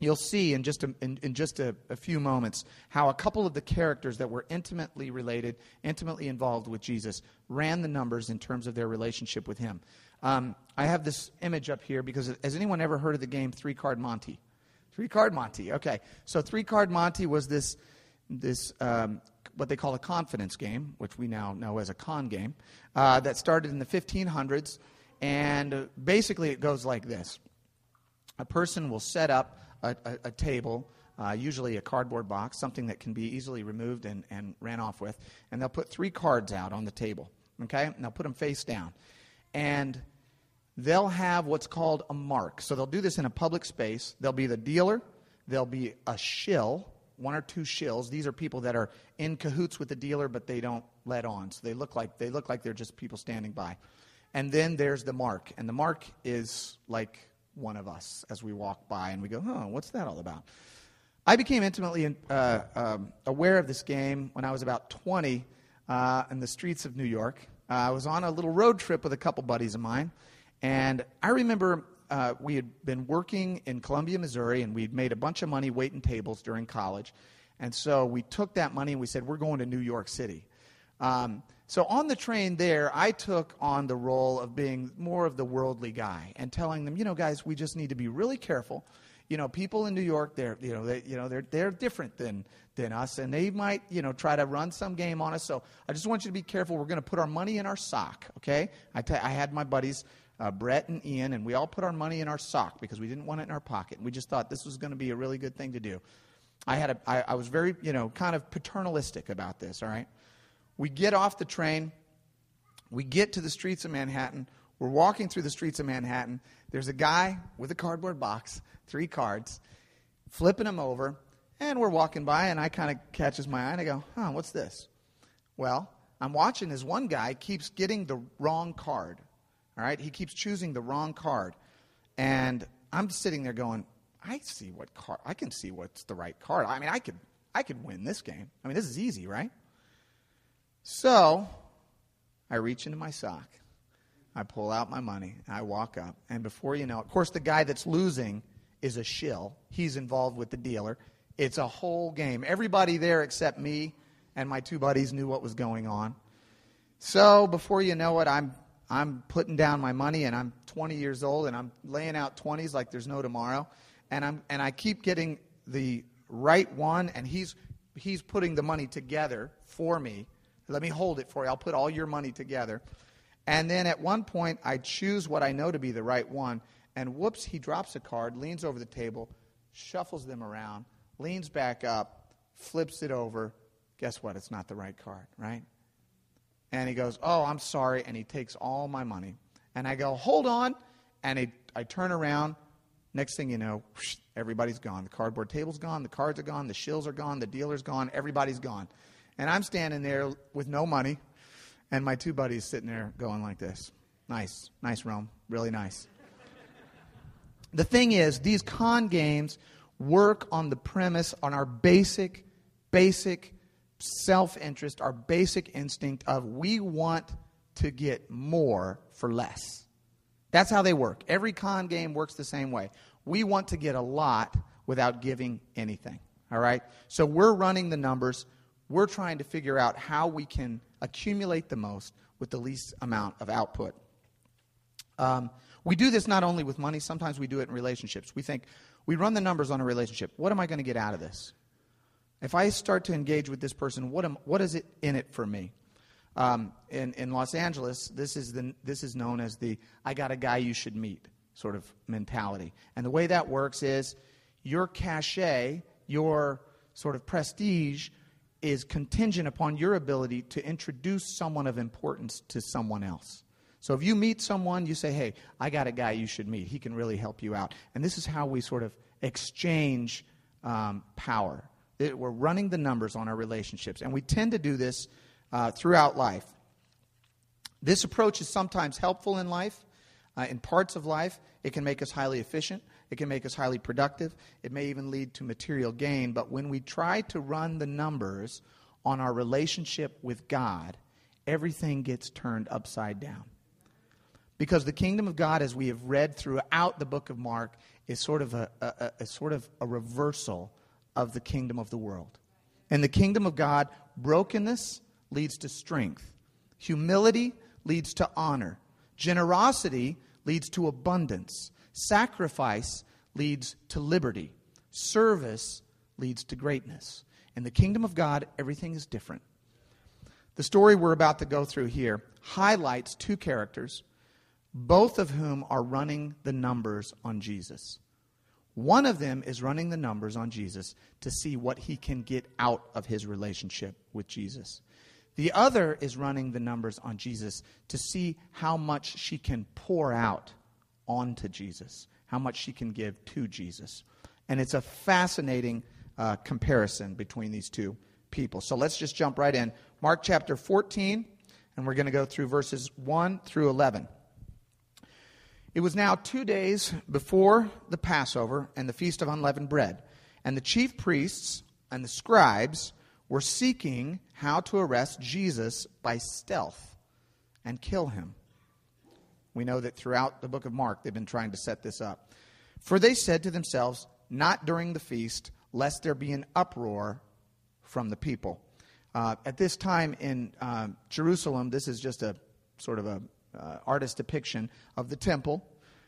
you'll see in just, a, in, in just a, a, few moments how a couple of the characters that were intimately related, intimately involved with Jesus, ran the numbers in terms of their relationship with him. Um, I have this image up here because has anyone ever heard of the game Three Card Monty? Three Card Monty, Okay, so Three Card Monty was this this um, what they call a confidence game, which we now know as a con game, uh, that started in the 1500s, and basically it goes like this: a person will set up a, a, a table. Uh, usually a cardboard box, something that can be easily removed and, and ran off with. And they'll put three cards out on the table, okay? And they'll put them face down. And they'll have what's called a mark. So they'll do this in a public space. There'll be the dealer, there'll be a shill, one or two shills. These are people that are in cahoots with the dealer, but they don't let on. So they look like they look like they're just people standing by. And then there's the mark, and the mark is like one of us as we walk by, and we go, "Oh, what's that all about?" I became intimately uh, um, aware of this game when I was about 20 uh, in the streets of New York. Uh, I was on a little road trip with a couple buddies of mine, and I remember uh, we had been working in Columbia, Missouri, and we'd made a bunch of money waiting tables during college. And so we took that money and we said, We're going to New York City. Um, so on the train there, I took on the role of being more of the worldly guy and telling them, you know, guys, we just need to be really careful. You know, people in New York, they're, you know, they, you know, they're, they're different than, than us, and they might, you know, try to run some game on us. So I just want you to be careful. We're going to put our money in our sock, okay? I, t- I had my buddies uh, Brett and Ian, and we all put our money in our sock because we didn't want it in our pocket. And we just thought this was going to be a really good thing to do. I, had a, I, I was very, you know, kind of paternalistic about this, all right? We get off the train. We get to the streets of Manhattan. We're walking through the streets of Manhattan. There's a guy with a cardboard box, three cards, flipping them over. And we're walking by, and I kind of catches my eye, and I go, huh, what's this? Well, I'm watching as one guy keeps getting the wrong card. All right? He keeps choosing the wrong card. And I'm sitting there going, I see what card I can see what's the right card. I mean, I could I could win this game. I mean, this is easy, right? So, I reach into my sock. I pull out my money. I walk up, and before you know, it, of course, the guy that's losing is a shill. He's involved with the dealer. It's a whole game. Everybody there except me and my two buddies knew what was going on. So before you know it, I'm I'm putting down my money and I'm 20 years old and I'm laying out 20s like there's no tomorrow. And, I'm, and I keep getting the right one and he's, he's putting the money together for me. Let me hold it for you. I'll put all your money together. And then at one point, I choose what I know to be the right one. And whoops, he drops a card, leans over the table, shuffles them around, leans back up, flips it over. Guess what? It's not the right card, right? And he goes, Oh, I'm sorry. And he takes all my money. And I go, Hold on. And he, I turn around. Next thing you know, everybody's gone. The cardboard table's gone. The cards are gone. The shills are gone. The dealer's gone. Everybody's gone. And I'm standing there with no money. And my two buddies sitting there going like this. Nice. Nice, Rome. Really nice. the thing is, these con games work on the premise, on our basic, basic self interest, our basic instinct of we want to get more for less. That's how they work. Every con game works the same way. We want to get a lot without giving anything. All right? So we're running the numbers. We're trying to figure out how we can accumulate the most with the least amount of output. Um, we do this not only with money, sometimes we do it in relationships. We think, we run the numbers on a relationship. What am I going to get out of this? If I start to engage with this person, what, am, what is it in it for me? Um, in, in Los Angeles, this is, the, this is known as the I got a guy you should meet sort of mentality. And the way that works is your cachet, your sort of prestige, is contingent upon your ability to introduce someone of importance to someone else. So if you meet someone, you say, hey, I got a guy you should meet. He can really help you out. And this is how we sort of exchange um, power we're running the numbers on our relationships. And we tend to do this uh, throughout life. This approach is sometimes helpful in life, uh, in parts of life. It can make us highly efficient, it can make us highly productive, it may even lead to material gain. But when we try to run the numbers on our relationship with God, everything gets turned upside down. Because the kingdom of God, as we have read throughout the book of Mark, is sort of a, a, a, sort of a reversal of the kingdom of the world. In the kingdom of God, brokenness leads to strength, humility leads to honor, generosity leads to abundance, sacrifice leads to liberty, service leads to greatness. In the kingdom of God, everything is different. The story we're about to go through here highlights two characters, both of whom are running the numbers on Jesus. One of them is running the numbers on Jesus to see what he can get out of his relationship with Jesus. The other is running the numbers on Jesus to see how much she can pour out onto Jesus, how much she can give to Jesus. And it's a fascinating uh, comparison between these two people. So let's just jump right in. Mark chapter 14, and we're going to go through verses 1 through 11. It was now two days before the Passover and the Feast of Unleavened Bread, and the chief priests and the scribes were seeking how to arrest Jesus by stealth and kill him. We know that throughout the book of Mark, they've been trying to set this up. For they said to themselves, Not during the feast, lest there be an uproar from the people. Uh, at this time in uh, Jerusalem, this is just a sort of a uh, artist depiction of the temple.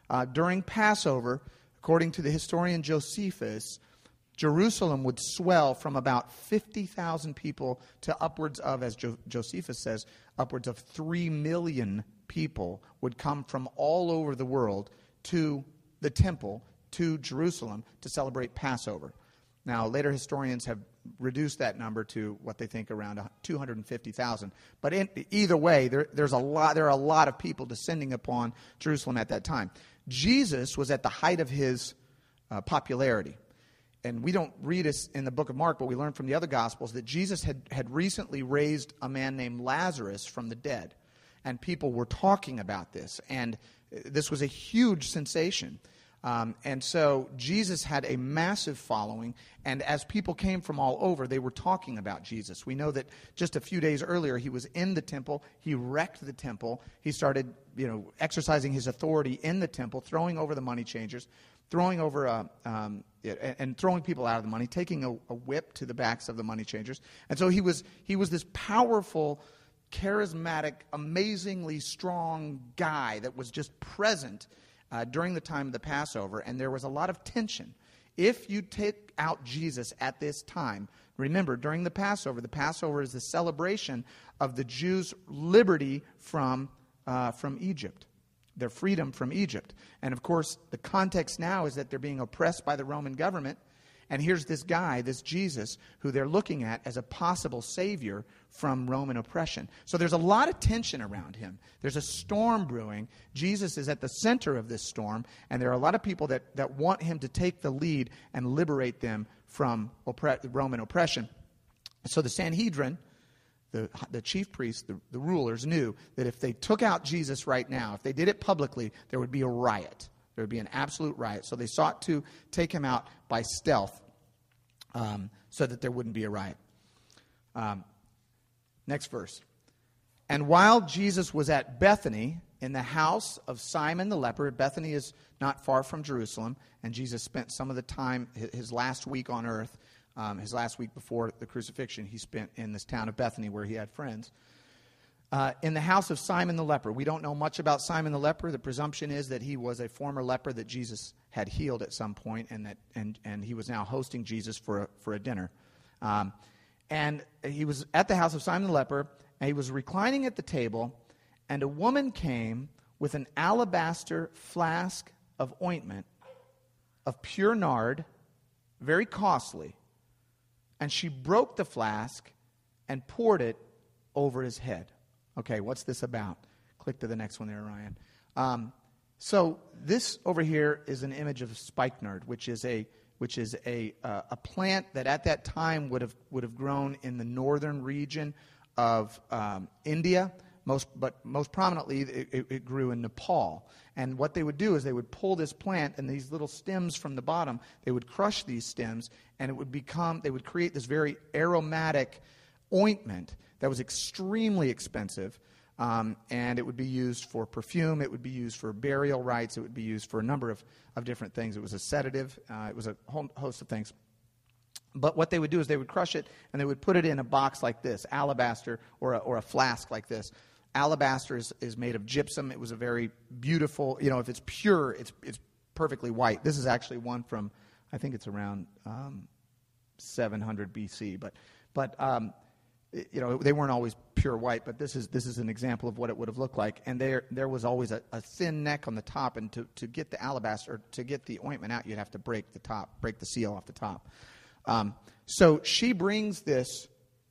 Uh, during Passover, according to the historian Josephus, Jerusalem would swell from about 50,000 people to upwards of, as jo- Josephus says, upwards of 3 million people would come from all over the world to the temple, to Jerusalem, to celebrate Passover. Now, later historians have reduced that number to what they think around 250,000. But in, either way, there, there's a lot, there are a lot of people descending upon Jerusalem at that time. Jesus was at the height of his uh, popularity. And we don't read this in the book of Mark, but we learn from the other Gospels that Jesus had, had recently raised a man named Lazarus from the dead. And people were talking about this. And this was a huge sensation. Um, and so Jesus had a massive following, and as people came from all over, they were talking about Jesus. We know that just a few days earlier, he was in the temple. He wrecked the temple. He started, you know, exercising his authority in the temple, throwing over the money changers, throwing over uh, um, and throwing people out of the money, taking a, a whip to the backs of the money changers. And so he was he was this powerful charismatic, amazingly strong guy that was just present uh, during the time of the Passover, and there was a lot of tension. If you take out Jesus at this time, remember, during the Passover, the Passover is the celebration of the Jews' liberty from, uh, from Egypt, their freedom from Egypt. And of course, the context now is that they're being oppressed by the Roman government and here's this guy, this Jesus, who they're looking at as a possible savior from Roman oppression. So there's a lot of tension around him. There's a storm brewing. Jesus is at the center of this storm, and there are a lot of people that, that want him to take the lead and liberate them from oppre- Roman oppression. So the Sanhedrin, the, the chief priests, the, the rulers, knew that if they took out Jesus right now, if they did it publicly, there would be a riot. There would be an absolute riot. So they sought to take him out by stealth um, so that there wouldn't be a riot. Um, next verse. And while Jesus was at Bethany, in the house of Simon the leper, Bethany is not far from Jerusalem, and Jesus spent some of the time, his last week on earth, um, his last week before the crucifixion, he spent in this town of Bethany where he had friends uh, in the house of Simon the leper. We don't know much about Simon the leper. The presumption is that he was a former leper that Jesus had healed at some point, and that and and he was now hosting Jesus for a, for a dinner. Um, and he was at the house of Simon the leper, and he was reclining at the table, and a woman came with an alabaster flask of ointment of pure nard, very costly, and she broke the flask and poured it over his head. Okay, what's this about? Click to the next one there, Ryan. Um, so this over here is an image of spikenard, which is a which is a uh, a plant that at that time would have would have grown in the northern region of um, India. Most, but most prominently, it, it, grew in Nepal. And what they would do is they would pull this plant and these little stems from the bottom. They would crush these stems, and it would become. They would create this very aromatic ointment that was extremely expensive. Um, and it would be used for perfume, it would be used for burial rites, it would be used for a number of, of different things. It was a sedative, uh, it was a whole host of things. But what they would do is they would crush it and they would put it in a box like this, alabaster, or a, or a flask like this. Alabaster is, is made of gypsum. It was a very beautiful, you know, if it's pure, it's, it's perfectly white. This is actually one from, I think it's around um, 700 BC. But, but um, you know, they weren't always pure white, but this is, this is an example of what it would have looked like. And there, there was always a, a thin neck on the top, and to, to get the alabaster, to get the ointment out, you'd have to break the top, break the seal off the top. Um, so she brings this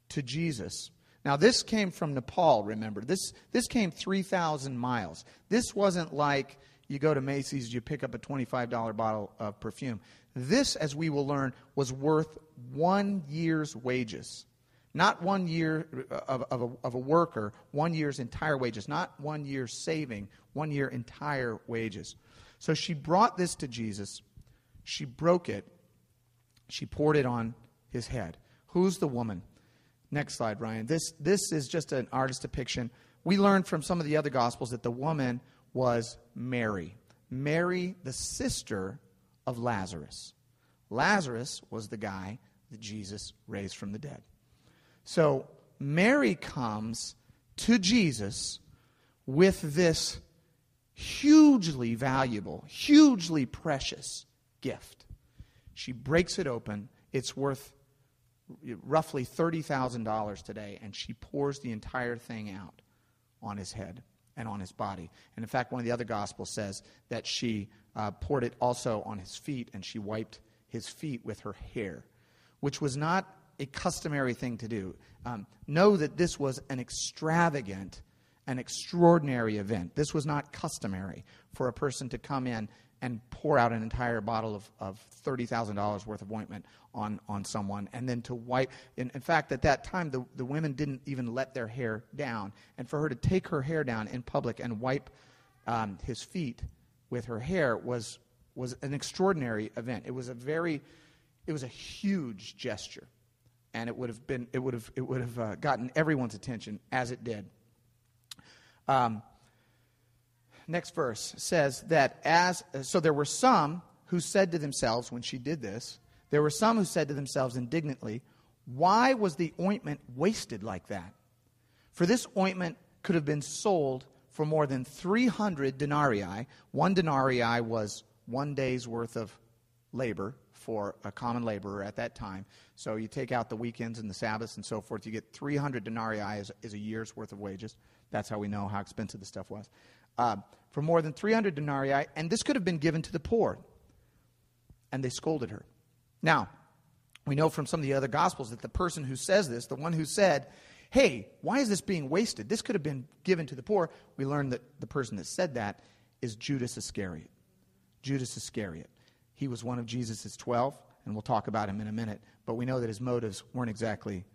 to Jesus. Now, this came from Nepal, remember. This, this came 3,000 miles. This wasn't like you go to Macy's, you pick up a $25 bottle of perfume. This, as we will learn, was worth one year's wages. Not one year uh, of, of, a, of a worker, one year's entire wages. Not one year's saving, one year entire wages. So she brought this to Jesus. She broke it. She poured it on his head. Who's the woman? Next slide, Ryan. This, this is just an artist depiction. We learned from some of the other Gospels that the woman was Mary. Mary, the sister of Lazarus. Lazarus was the guy that Jesus raised from the dead. So Mary comes to Jesus with this hugely valuable, hugely precious gift. She breaks it open. It's worth roughly $30,000 today, and she pours the entire thing out on his head and on his body. And in fact, one of the other Gospels says that she uh, poured it also on his feet, and she wiped his feet with her hair, which was not a customary thing to do. Um, know that this was an extravagant, an extraordinary event. This was not customary for a person to come in and pour out an entire bottle of, of $30,000 worth of ointment on, on someone, and then to wipe. In, in fact, at that time, the, the women didn't even let their hair down. And for her to take her hair down in public and wipe um, his feet with her hair was, was an extraordinary event. It was a very, it was a huge gesture. And it would have been, it would have, it would have uh, gotten everyone's attention as it did. Um, next verse says that as so there were some who said to themselves when she did this there were some who said to themselves indignantly why was the ointment wasted like that? For this ointment could have been sold for more than 300 denarii. One denarii was one day's worth of labor for a common laborer at that time so you take out the weekends and the sabbaths and so forth you get 300 denarii is, is a year's worth of wages that's how we know how expensive the stuff was uh, for more than 300 denarii, and this could have been given to the poor. And they scolded her. Now, we know from some of the other Gospels that the person who says this, the one who said, Hey, why is this being wasted? This could have been given to the poor. We learn that the person that said that is Judas Iscariot. Judas Iscariot. He was one of Jesus' 12, and we'll talk about him in a minute, but we know that his motives weren't exactly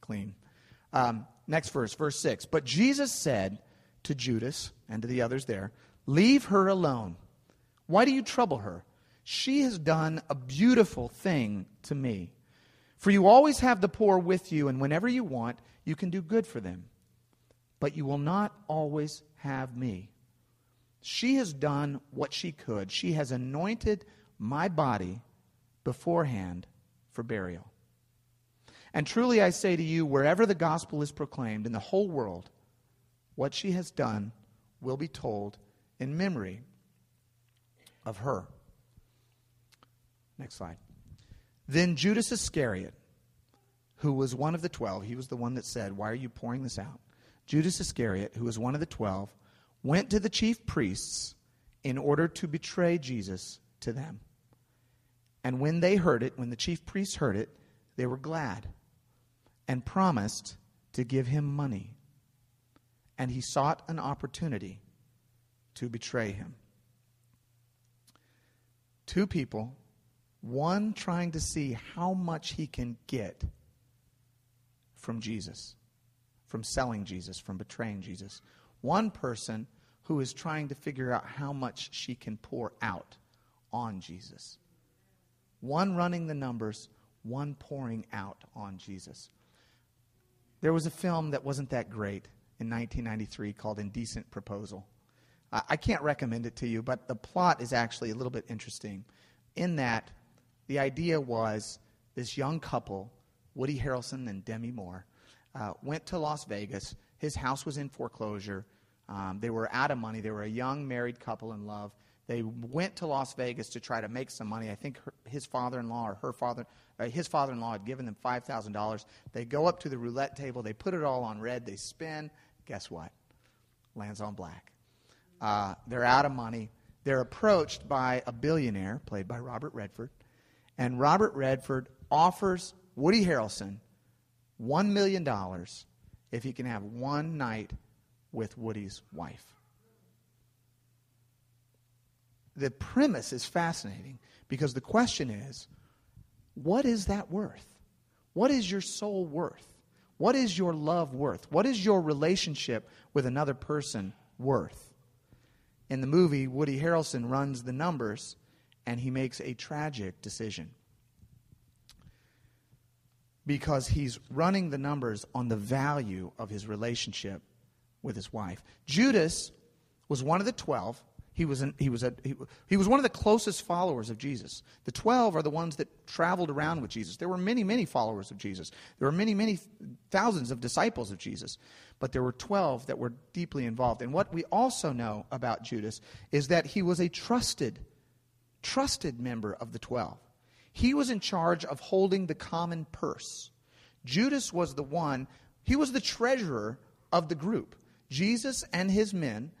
clean. Um, next verse, verse 6. But Jesus said, to Judas and to the others there, Leave her alone. Why do you trouble her? She has done a beautiful thing to me. For you always have the poor with you, and whenever you want, you can do good for them. But you will not always have me. She has done what she could. She has anointed my body beforehand for burial. And truly I say to you, wherever the gospel is proclaimed in the whole world, what she has done will be told in memory of her. Next slide. Then Judas Iscariot, who was one of the twelve, he was the one that said, Why are you pouring this out? Judas Iscariot, who was one of the twelve, went to the chief priests in order to betray Jesus to them. And when they heard it, when the chief priests heard it, they were glad and promised to give him money and he sought an opportunity to betray him. Two people, one trying to see how much he can get from Jesus, from selling Jesus, from betraying Jesus. One person who is trying to figure out how much she can pour out on Jesus. One running the numbers, one pouring out on Jesus. There was a film that wasn't that great in 1993 called Indecent Proposal. I can't recommend it to you, but the plot is actually a little bit interesting in that the idea was this young couple, Woody Harrelson and Demi Moore, uh, went to Las Vegas. His house was in foreclosure. Um, they were out of money. They were a young married couple in love. They went to Las Vegas to try to make some money. I think her, his father-in-law or her father, uh, his father-in-law had given them five thousand dollars. They go up to the roulette table. They put it all on red. They spin. Guess what? Lands on black. Uh, they're out of money. They're approached by a billionaire played by Robert Redford, and Robert Redford offers Woody Harrelson $1 million if he can have one night with Woody's wife. The premise is fascinating because the question is what is that worth? What is your soul worth? What is your love worth? What is your relationship with another person worth? In the movie, Woody Harrelson runs the numbers and he makes a tragic decision because he's running the numbers on the value of his relationship with his wife. Judas was one of the 12. He was, an, he, was a, he, he was one of the closest followers of Jesus. The 12 are the ones that traveled around with Jesus. There were many, many followers of Jesus. There were many, many thousands of disciples of Jesus. But there were 12 that were deeply involved. And what we also know about Judas is that he was a trusted, trusted member of the 12. He was in charge of holding the common purse. Judas was the one, he was the treasurer of the group. Jesus and his men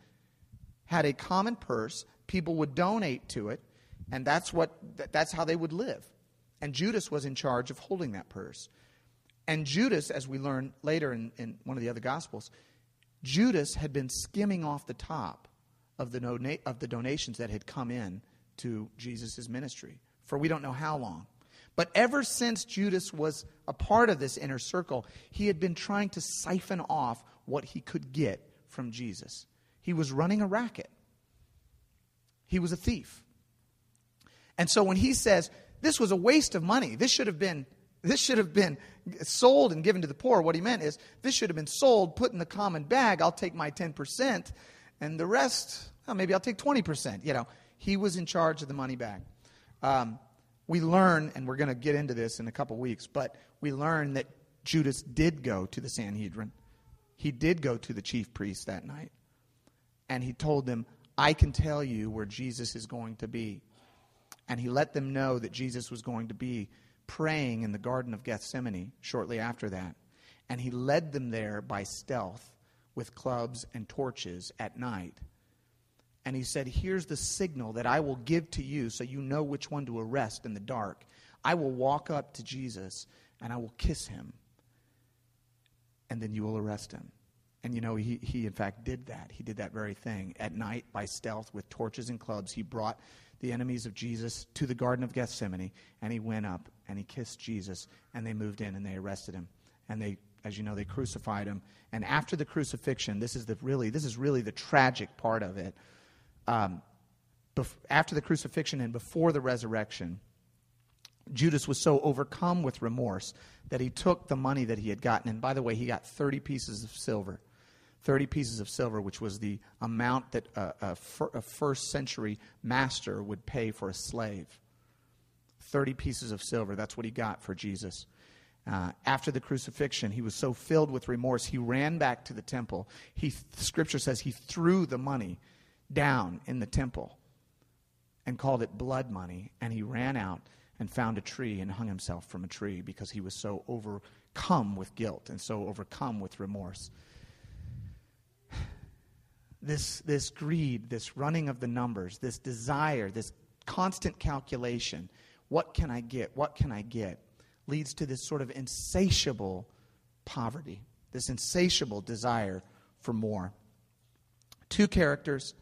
had a common purse. People would donate to it, and that's, what, that's how they would live. And Judas was in charge of holding that purse. And Judas, as we learn later in, in one of the other Gospels, Judas had been skimming off the top of the, dona- of the donations that had come in to Jesus' ministry for we don't know how long. But ever since Judas was a part of this inner circle, he had been trying to siphon off what he could get from Jesus. He was running a racket, he was a thief. And so when he says, This was a waste of money, this should have been. This should have been sold and given to the poor. What he meant is, this should have been sold, put in the common bag. I'll take my 10%, and the rest, well, maybe I'll take 20%. You know, he was in charge of the money bag. Um, we learn, and we're going to get into this in a couple weeks, but we learn that Judas did go to the Sanhedrin. He did go to the chief priest that night. And he told them, I can tell you where Jesus is going to be. And he let them know that Jesus was going to be praying in the Garden of Gethsemane shortly after that. And he led them there by stealth with clubs and torches at night and he said, Here's the signal that I will give to you so you know which one to arrest in the dark. I will walk up to Jesus and I will kiss him, and then you will arrest him. And you know, he, he in fact did that. He did that very thing. At night, by stealth, with torches and clubs, he brought the enemies of Jesus to the Garden of Gethsemane, and he went up and he kissed Jesus, and they moved in and they arrested him. And they, as you know, they crucified him. And after the crucifixion, this is the really, this is really the tragic part of it um, bef- after the crucifixion and before the resurrection, Judas was so overcome with remorse that he took the money that he had gotten. And by the way, he got 30 pieces of silver. 30 pieces of silver, which was the amount that a, a, a first century master would pay for a slave. 30 pieces of silver, that's what he got for Jesus. Uh, after the crucifixion, he was so filled with remorse, he ran back to the temple. He, scripture says he threw the money down in the temple and called it blood money. And he ran out and found a tree and hung himself from a tree because he was so overcome with guilt and so overcome with remorse. This, this greed, this running of the numbers, this desire, this constant calculation what can I get? What can I get? leads to this sort of insatiable poverty, this insatiable desire for more. Two characters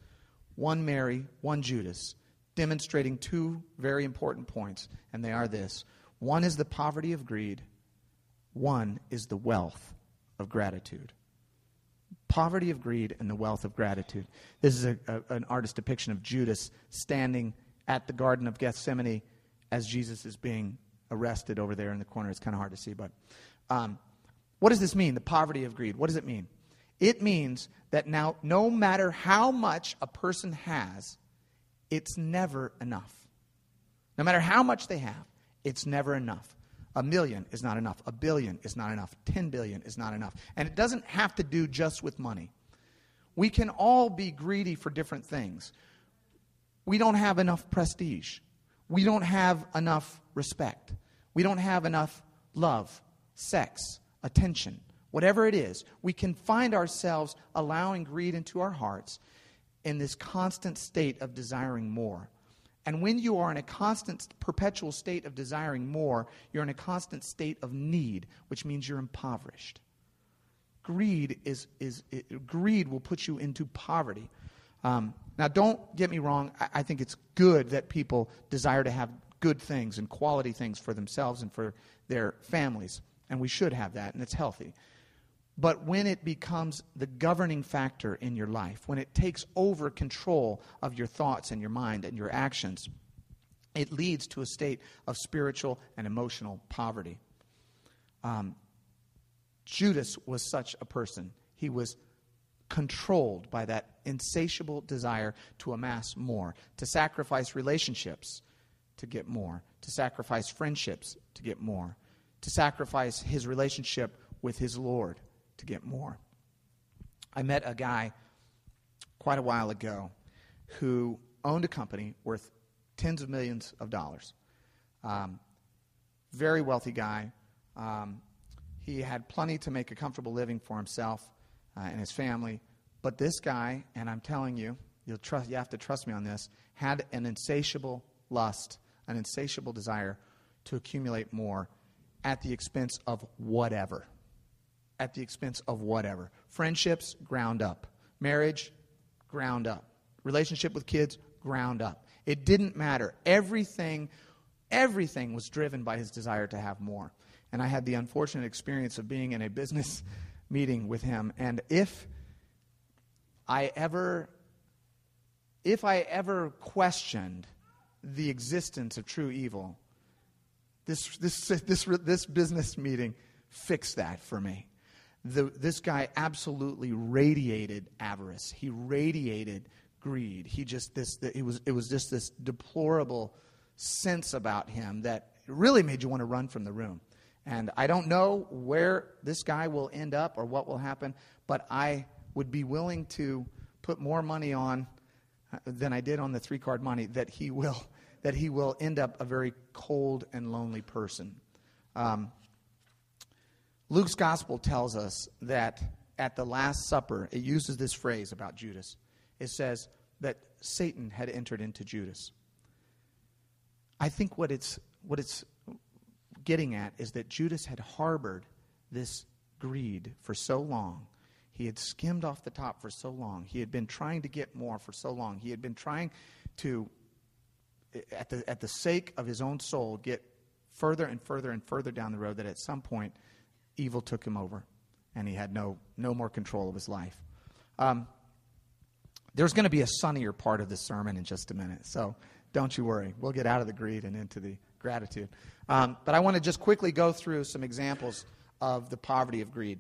one Mary, one Judas, demonstrating two very important points, and they are this one is the poverty of greed, one is the wealth of gratitude. Poverty of greed and the wealth of gratitude. This is a, a, an artist's depiction of Judas standing at the Garden of Gethsemane as Jesus is being arrested over there in the corner. It's kind of hard to see, but um, what does this mean? The poverty of greed. What does it mean? It means that now, no matter how much a person has, it's never enough. No matter how much they have, it's never enough. A million is not enough. A billion is not enough. 10 billion is not enough. And it doesn't have to do just with money. We can all be greedy for different things. We don't have enough prestige. We don't have enough respect. We don't have enough love, sex, attention, whatever it is. We can find ourselves allowing greed into our hearts in this constant state of desiring more. And when you are in a constant, perpetual state of desiring more, you're in a constant state of need, which means you're impoverished. Greed is, is greed will put you into poverty. Um, now, don't get me wrong. I, I think it's good that people desire to have good things and quality things for themselves and for their families, and we should have that, and it's healthy. But when it becomes the governing factor in your life, when it takes over control of your thoughts and your mind and your actions, it leads to a state of spiritual and emotional poverty. Um, Judas was such a person. He was controlled by that insatiable desire to amass more, to sacrifice relationships to get more, to sacrifice friendships to get more, to sacrifice his relationship with his Lord to get more. I met a guy quite a while ago who owned a company worth tens of millions of dollars. Um, very wealthy guy. Um, he had plenty to make a comfortable living for himself uh, and his family. But this guy, and I'm telling you, you'll trust, you have to trust me on this, had an insatiable lust, an insatiable desire to accumulate more at the expense of whatever at the expense of whatever. Friendships, ground up. Marriage, ground up. Relationship with kids, ground up. It didn't matter. Everything, everything was driven by his desire to have more. And I had the unfortunate experience of being in a business meeting with him. And if I ever, if I ever questioned the existence of true evil, this, this, this, this business meeting fixed that for me the, this guy absolutely radiated avarice. He radiated greed. He just this it was it was just this deplorable sense about him that really made you want to run from the room. And I don't know where this guy will end up or what will happen, but I would be willing to put more Monty on uh, than I did on the three card money that he will that he will end up a very cold and lonely person. Um, Luke's gospel tells us that at the Last Supper, it uses this phrase about Judas. It says that Satan had entered into Judas. I think what it's, what it's getting at is that Judas had harbored this greed for so long. He had skimmed off the top for so long. He had been trying to get more for so long. He had been trying to, at the, at the sake of his own soul, get further and further and further down the road that at some point evil took him over, and he had no, no more control of his life. Um, there's going to be a sunnier part of this sermon in just a minute, so don't you worry. We'll get out of the greed and into the gratitude. Um, but I want to just quickly go through some examples of the poverty of greed.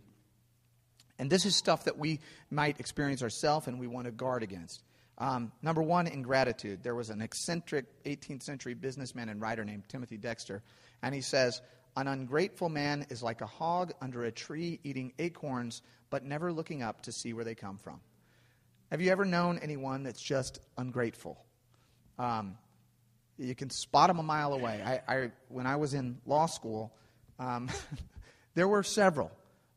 And this is stuff that we might experience ourselves and we want to guard against. Um, number one, ingratitude. There was an eccentric 18th century businessman and writer named Timothy Dexter, and he says, an ungrateful man is like a hog under a tree eating acorns, but never looking up to see where they come from. Have you ever known anyone that's just ungrateful? Um, you can spot them a mile away. I, I when I was in law school, um, there were several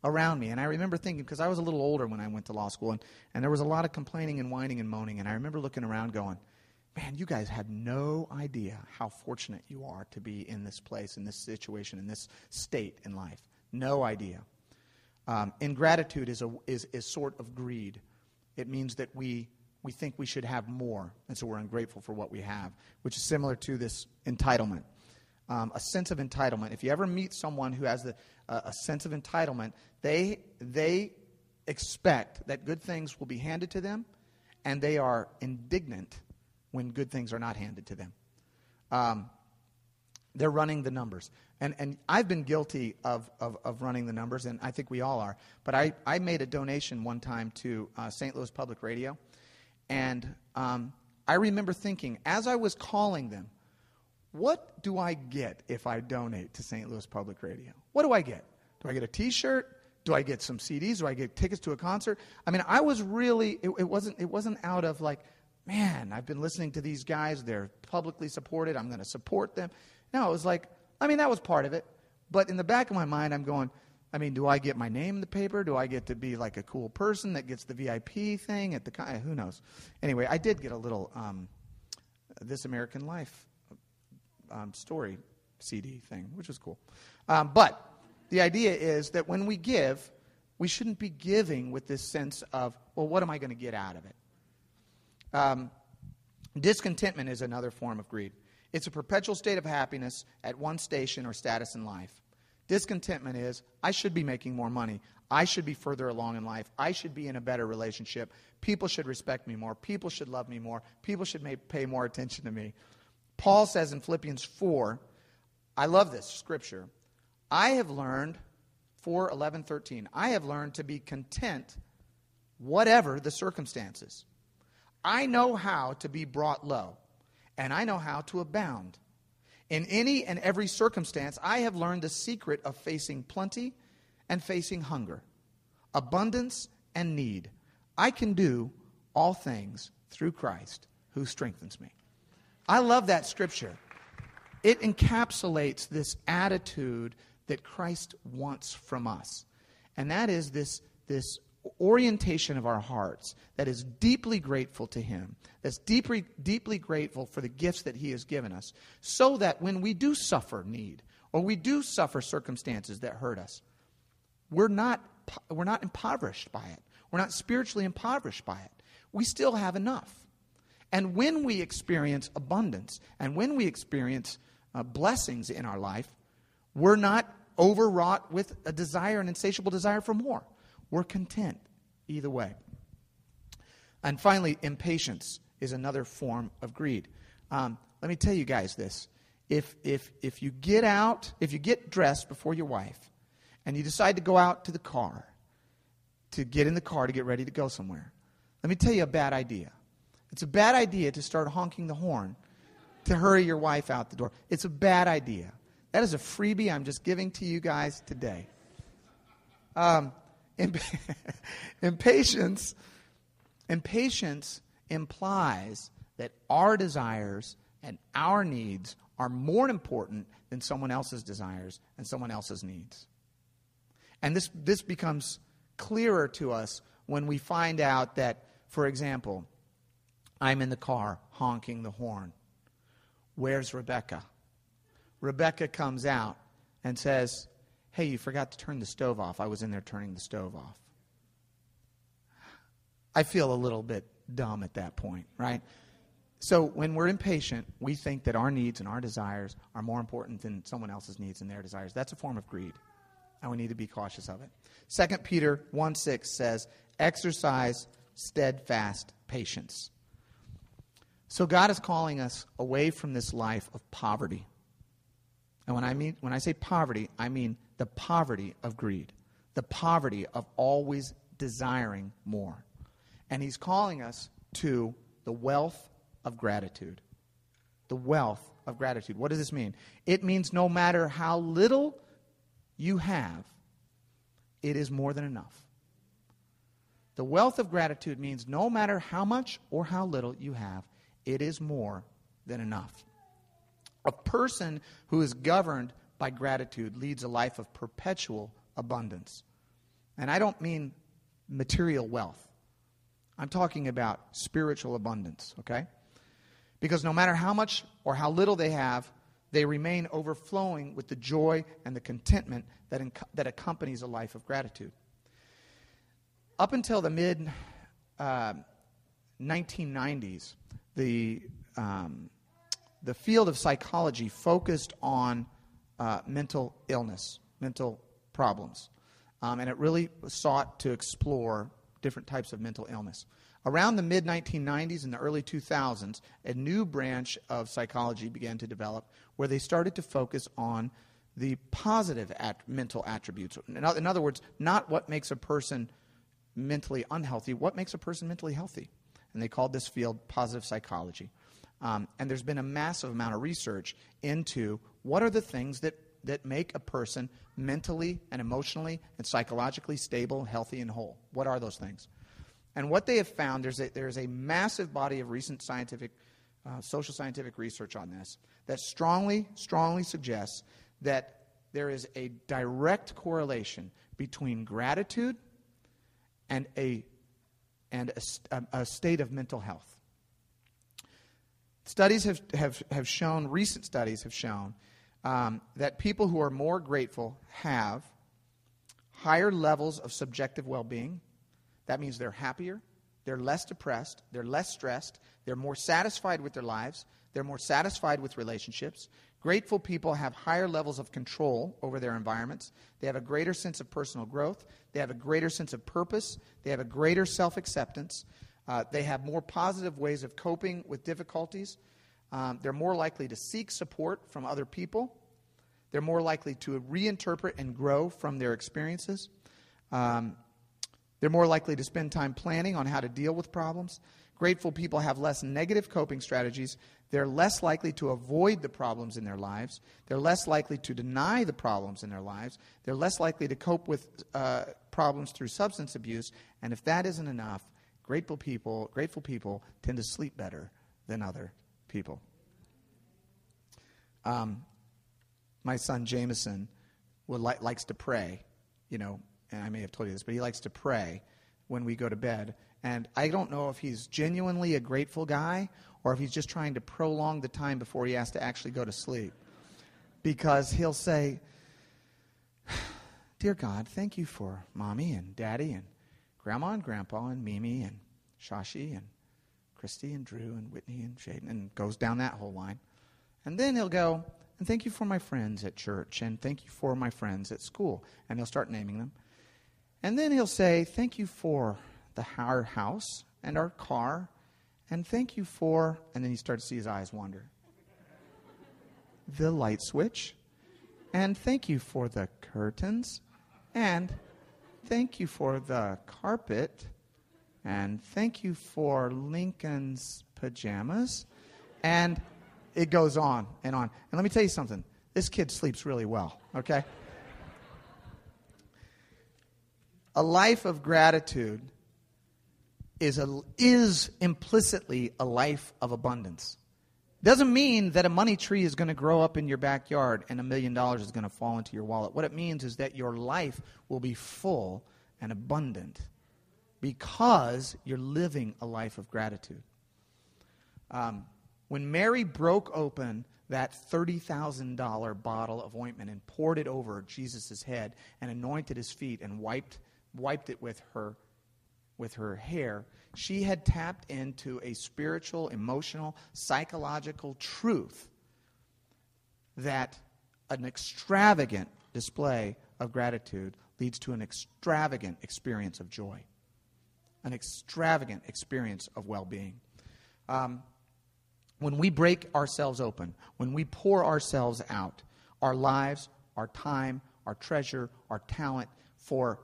around me. And I remember thinking, because I was a little older when I went to law school, and, and there was a lot of complaining and whining and moaning. And I remember looking around going, man, you guys have no idea how fortunate you are to be in this place, in this situation, in this state in life. No idea. Um, ingratitude is, a, is, is sort of greed. It means that we, we think we should have more, and so we're ungrateful for what we have, which is similar to this entitlement. Um, a sense of entitlement. If you ever meet someone who has the, uh, a sense of entitlement, they, they expect that good things will be handed to them, and they are indignant when good things are not handed to them. Um, they're running the numbers. And, and I've been guilty of, of, of running the numbers, and I think we all are. But I, I made a donation one time to uh, St. Louis Public Radio, and um, I remember thinking, as I was calling them, what do I get if I donate to St. Louis Public Radio? What do I get? Do I get a t shirt? Do I get some CDs? Do I get tickets to a concert? I mean, I was really, it, it, wasn't, it wasn't out of like, man, I've been listening to these guys. They're publicly supported. I'm going to support them. No, it was like, I mean, that was part of it. But in the back of my mind, I'm going, I mean, do I get my name in the paper? Do I get to be like a cool person that gets the VIP thing at the con- who knows? Anyway, I did get a little um, This American Life um, story CD thing, which was cool. Um, but the idea is that when we give, we shouldn't be giving with this sense of, well, what am I going to get out of it? Um, discontentment is another form of greed. It's a perpetual state of happiness at one station or status in life. Discontentment is, I should be making more money. I should be further along in life. I should be in a better relationship. People should respect me more. People should love me more. People should may, pay more attention to me. Paul says in Philippians 4, I love this scripture. I have learned, 4 11, 13, I have learned to be content whatever the circumstances. I know how to be brought low and I know how to abound. In any and every circumstance, I have learned the secret of facing plenty and facing hunger, abundance and need. I can do all things through Christ who strengthens me. I love that scripture. It encapsulates this attitude that Christ wants from us. And that is this, this orientation of our hearts that is deeply grateful to Him, that's deeply, deeply grateful for the gifts that He has given us, so that when we do suffer need or we do suffer circumstances that hurt us, we're not, we're not impoverished by it. We're not spiritually impoverished by it. We still have enough. And when we experience abundance and when we experience uh, blessings in our life, we're not overwrought with a desire, an insatiable desire for more. We're content either way. And finally, impatience is another form of greed. Um, let me tell you guys this. If, if, if you get out, if you get dressed before your wife, and you decide to go out to the car, to get in the car to get ready to go somewhere, let me tell you a bad idea. It's a bad idea to start honking the horn to hurry your wife out the door. It's a bad idea. That is a freebie I'm just giving to you guys today. Um, impatience, impatience implies that our desires and our needs are more important than someone else's desires and someone else's needs. And this, this becomes clearer to us when we find out that, for example, I'm in the car honking the horn. Where's Rebecca? Rebecca comes out and says, Hey, you forgot to turn the stove off. I was in there turning the stove off. I feel a little bit dumb at that point, right? So when we're impatient, we think that our needs and our desires are more important than someone else's needs and their desires. That's a form of greed, and we need to be cautious of it. 2 Peter 1 6 says, Exercise steadfast patience. So God is calling us away from this life of poverty. And when I mean when I say poverty, I mean the poverty of greed, the poverty of always desiring more. And he's calling us to the wealth of gratitude. The wealth of gratitude. What does this mean? It means no matter how little you have, it is more than enough. The wealth of gratitude means no matter how much or how little you have, it is more than enough. A person who is governed by gratitude leads a life of perpetual abundance. And I don't mean material wealth, I'm talking about spiritual abundance, okay? Because no matter how much or how little they have, they remain overflowing with the joy and the contentment that, inc- that accompanies a life of gratitude. Up until the mid uh, 1990s, the, um, the field of psychology focused on uh, mental illness, mental problems. Um, and it really sought to explore different types of mental illness. Around the mid 1990s and the early 2000s, a new branch of psychology began to develop where they started to focus on the positive at mental attributes. In other words, not what makes a person mentally unhealthy, what makes a person mentally healthy. And they called this field positive psychology. Um, and there's been a massive amount of research into what are the things that, that make a person mentally and emotionally and psychologically stable, healthy, and whole. What are those things? And what they have found, there's a, there's a massive body of recent scientific, uh, social scientific research on this that strongly, strongly suggests that there is a direct correlation between gratitude and a, and a, a state of mental health. Studies have, have, have shown, recent studies have shown, um, that people who are more grateful have higher levels of subjective well being. That means they're happier, they're less depressed, they're less stressed, they're more satisfied with their lives, they're more satisfied with relationships. Grateful people have higher levels of control over their environments. They have a greater sense of personal growth. They have a greater sense of purpose. They have a greater self acceptance. Uh, they have more positive ways of coping with difficulties. Um, they're more likely to seek support from other people. They're more likely to reinterpret and grow from their experiences. Um, they're more likely to spend time planning on how to deal with problems. Grateful people have less negative coping strategies. They're less likely to avoid the problems in their lives. They're less likely to deny the problems in their lives. They're less likely to cope with uh, problems through substance abuse. And if that isn't enough, grateful people, grateful people tend to sleep better than other people. Um, my son Jameson would li- likes to pray, you know, and I may have told you this, but he likes to pray when we go to bed. And I don't know if he's genuinely a grateful guy or if he's just trying to prolong the time before he has to actually go to sleep. Because he'll say, Dear God, thank you for mommy and daddy and grandma and grandpa and Mimi and Shashi and Christy and Drew and Whitney and Shaden and goes down that whole line. And then he'll go, and thank you for my friends at church and thank you for my friends at school. And he'll start naming them. And then he'll say, thank you for the our house and our car and thank you for, and then you start to see his eyes wander. The light switch. And thank you for the curtains. And thank you for the carpet. And thank you for Lincoln's pajamas. And it goes on and on. And let me tell you something this kid sleeps really well, okay? A life of gratitude is, a, is implicitly a life of abundance. Doesn't mean that a money tree is going to grow up in your backyard and a million dollars is going to fall into your wallet. What it means is that your life will be full and abundant because you're living a life of gratitude. Um, when Mary broke open that $30,000 bottle of ointment and poured it over Jesus' head and anointed his feet and wiped, wiped it with her with her hair, she had tapped into a spiritual, emotional, psychological truth that an extravagant display of gratitude leads to an extravagant experience of joy, an extravagant experience of well being. Um, when we break ourselves open, when we pour ourselves out, our lives, our time, our treasure, our talent, for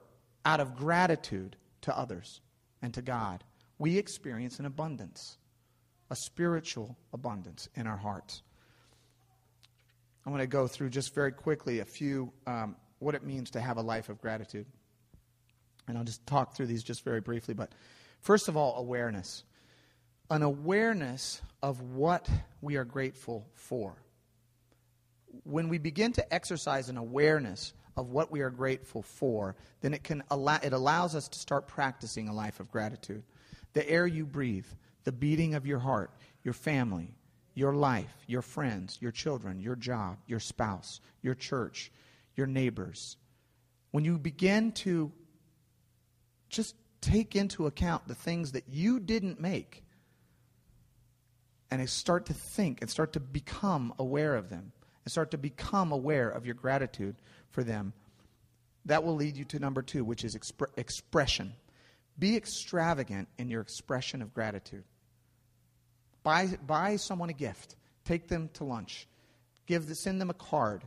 out of gratitude to others and to God, we experience an abundance, a spiritual abundance in our hearts. I'm going to go through just very quickly a few um, what it means to have a life of gratitude. And I'll just talk through these just very briefly. But first of all, awareness. An awareness of what we are grateful for. When we begin to exercise an awareness of what we are grateful for, then it, can allow, it allows us to start practicing a life of gratitude. The air you breathe, the beating of your heart, your family, your life, your friends, your children, your job, your spouse, your church, your neighbors. When you begin to just take into account the things that you didn't make and start to think and start to become aware of them and start to become aware of your gratitude for them, that will lead you to number two, which is expre- expression. Be extravagant in your expression of gratitude. Buy, buy someone a gift. Take them to lunch. Give send them a card.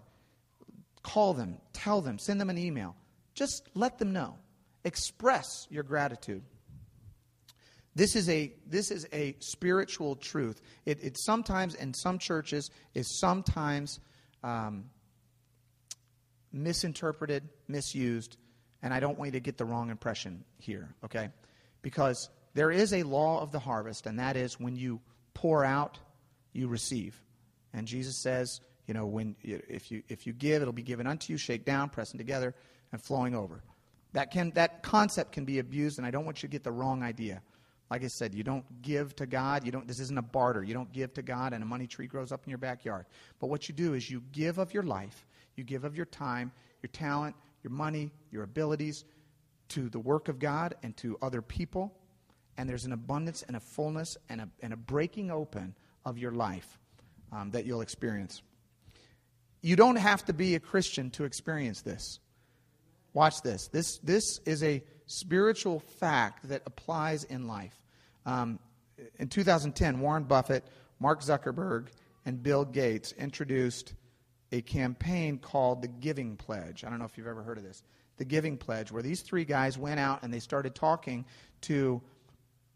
Call them. Tell them. Send them an email. Just let them know. Express your gratitude. This is a, this is a spiritual truth. It, it sometimes, in some churches, is sometimes um, misinterpreted, misused, and I don't want you to get the wrong impression here, okay? Because there is a law of the harvest, and that is when you pour out, you receive. And Jesus says, you know, when if you if you give, it'll be given unto you, shake down, pressing together, and flowing over. That can that concept can be abused, and I don't want you to get the wrong idea. Like I said, you don't give to God. You don't. This isn't a barter. You don't give to God, and a money tree grows up in your backyard. But what you do is you give of your life, you give of your time, your talent, your money, your abilities to the work of God and to other people. And there's an abundance and a fullness and a, and a breaking open of your life um, that you'll experience. You don't have to be a Christian to experience this. Watch this. This, this is a spiritual fact that applies in life. Um, in 2010, Warren Buffett, Mark Zuckerberg, and Bill Gates introduced a campaign called the Giving Pledge. I don't know if you've ever heard of this. The Giving Pledge, where these three guys went out and they started talking to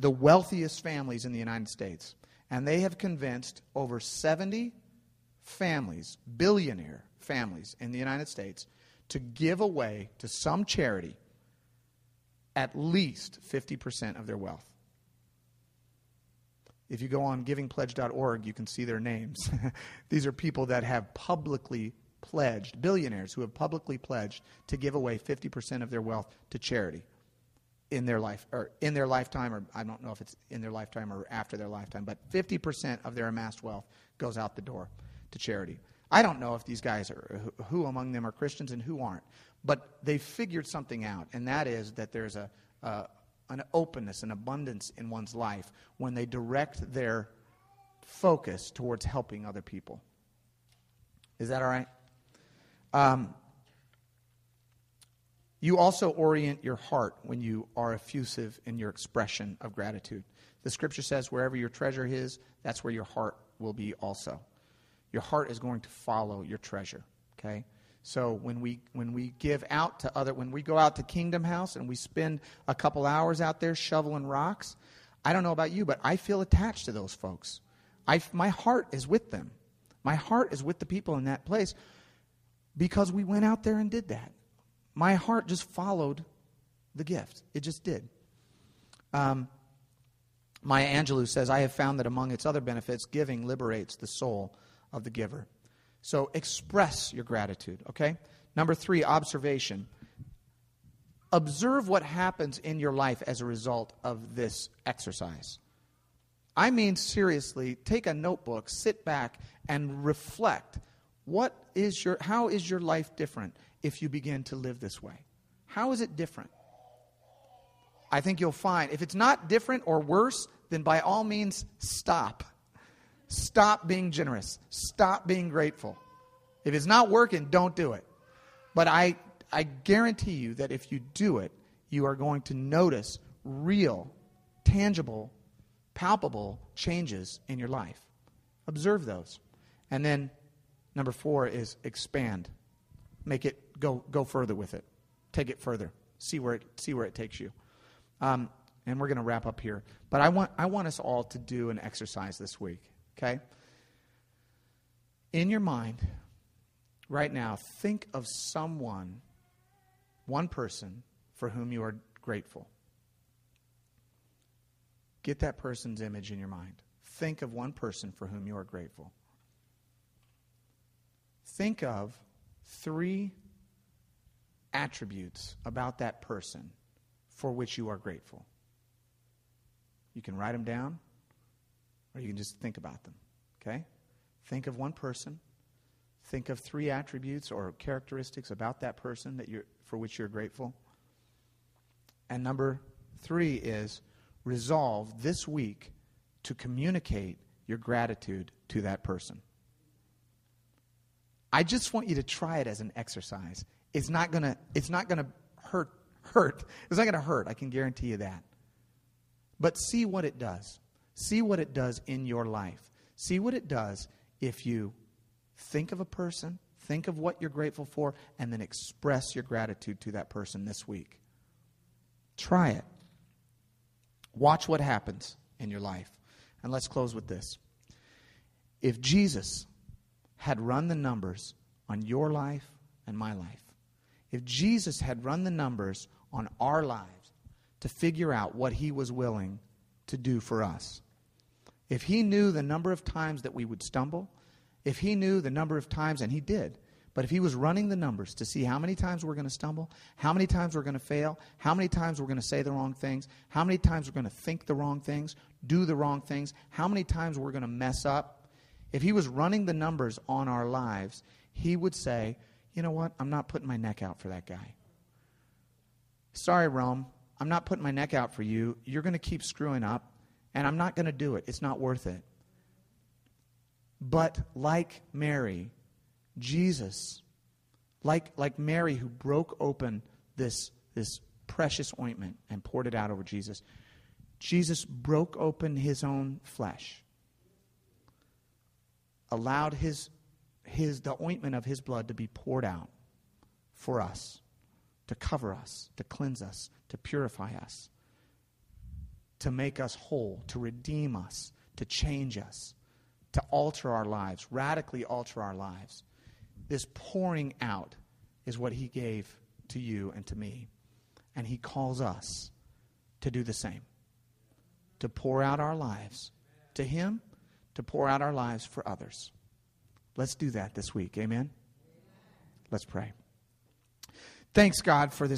the wealthiest families in the United States. And they have convinced over 70 families, billionaire families in the United States, to give away to some charity at least 50% of their wealth. If you go on givingpledge.org, you can see their names. These are people that have publicly pledged, billionaires who have publicly pledged to give away 50% of their wealth to charity in their life or in their lifetime or I don't know if it's in their lifetime or after their lifetime, but 50% of their amassed wealth goes out the door to charity. I don't know if these guys are who among them are Christians and who aren't, but they figured something out, and that is that there's a, a an openness, an abundance in one's life when they direct their focus towards helping other people. Is that all right? Um, you also orient your heart when you are effusive in your expression of gratitude. The scripture says, wherever your treasure is, that's where your heart will be also. Your heart is going to follow your treasure, okay? So when we when we give out to other when we go out to Kingdom House and we spend a couple hours out there shoveling rocks, I don't know about you, but I feel attached to those folks. I, my heart is with them. My heart is with the people in that place because we went out there and did that. My heart just followed the gift. It just did. Um, Maya Angelou says, I have found that among its other benefits, giving liberates the soul of the giver. So express your gratitude, okay? Number three, observation. Observe what happens in your life as a result of this exercise. I mean, seriously, take a notebook, sit back, and reflect. What is your, how is your life different if you begin to live this way? How is it different? I think you'll find if it's not different or worse, then by all means, stop. Stop being generous. Stop being grateful. If it's not working, don't do it. But I, I guarantee you that if you do it, you are going to notice real, tangible, palpable changes in your life. Observe those. And then number four is expand. Make it go, go further with it. Take it further. See where it, see where it takes you. Um, and we're going to wrap up here. But I want, I want us all to do an exercise this week. Okay? In your mind, right now, think of someone, one person, for whom you are grateful. Get that person's image in your mind. Think of one person for whom you are grateful. Think of three attributes about that person for which you are grateful. You can write them down or you can just think about them. Okay? Think of one person. Think of three attributes or characteristics about that person that you're, for which you're grateful. And number three is resolve this week to communicate your gratitude to that person. I just want you to try it as an exercise. It's not gonna, it's not gonna hurt, hurt. It's not to hurt. I can guarantee you that. But see what it does. See what it does in your life. See what it does if you think of a person, think of what you're grateful for, and then express your gratitude to that person this week. Try it. Watch what happens in your life. And let's close with this. If Jesus had run the numbers on your life and my life, if Jesus had run the numbers on our lives to figure out what he was willing to do for us, if he knew the number of times that we would stumble, if he knew the number of times, and he did, but if he was running the numbers to see how many times we're going to stumble, how many times we're going to fail, how many times we're going to say the wrong things, how many times we're going to think the wrong things, do the wrong things, how many times we're going to mess up, if he was running the numbers on our lives, he would say, you know what? I'm not putting my neck out for that guy. Sorry, Rome. I'm not putting my neck out for you. You're going to keep screwing up, and I'm not going to do it. It's not worth it. But like Mary, Jesus, like, like Mary who broke open this, this precious ointment and poured it out over Jesus, Jesus broke open his own flesh, allowed his, his, the ointment of his blood to be poured out for us, to cover us, to cleanse us, to purify us, to make us whole, to redeem us, to change us, to alter our lives, radically alter our lives this pouring out is what he gave to you and to me. And he calls us to do the same to pour out our lives to him, to pour out our lives for others. Let's do that this week. Amen? Let's pray. Thanks, God, for this.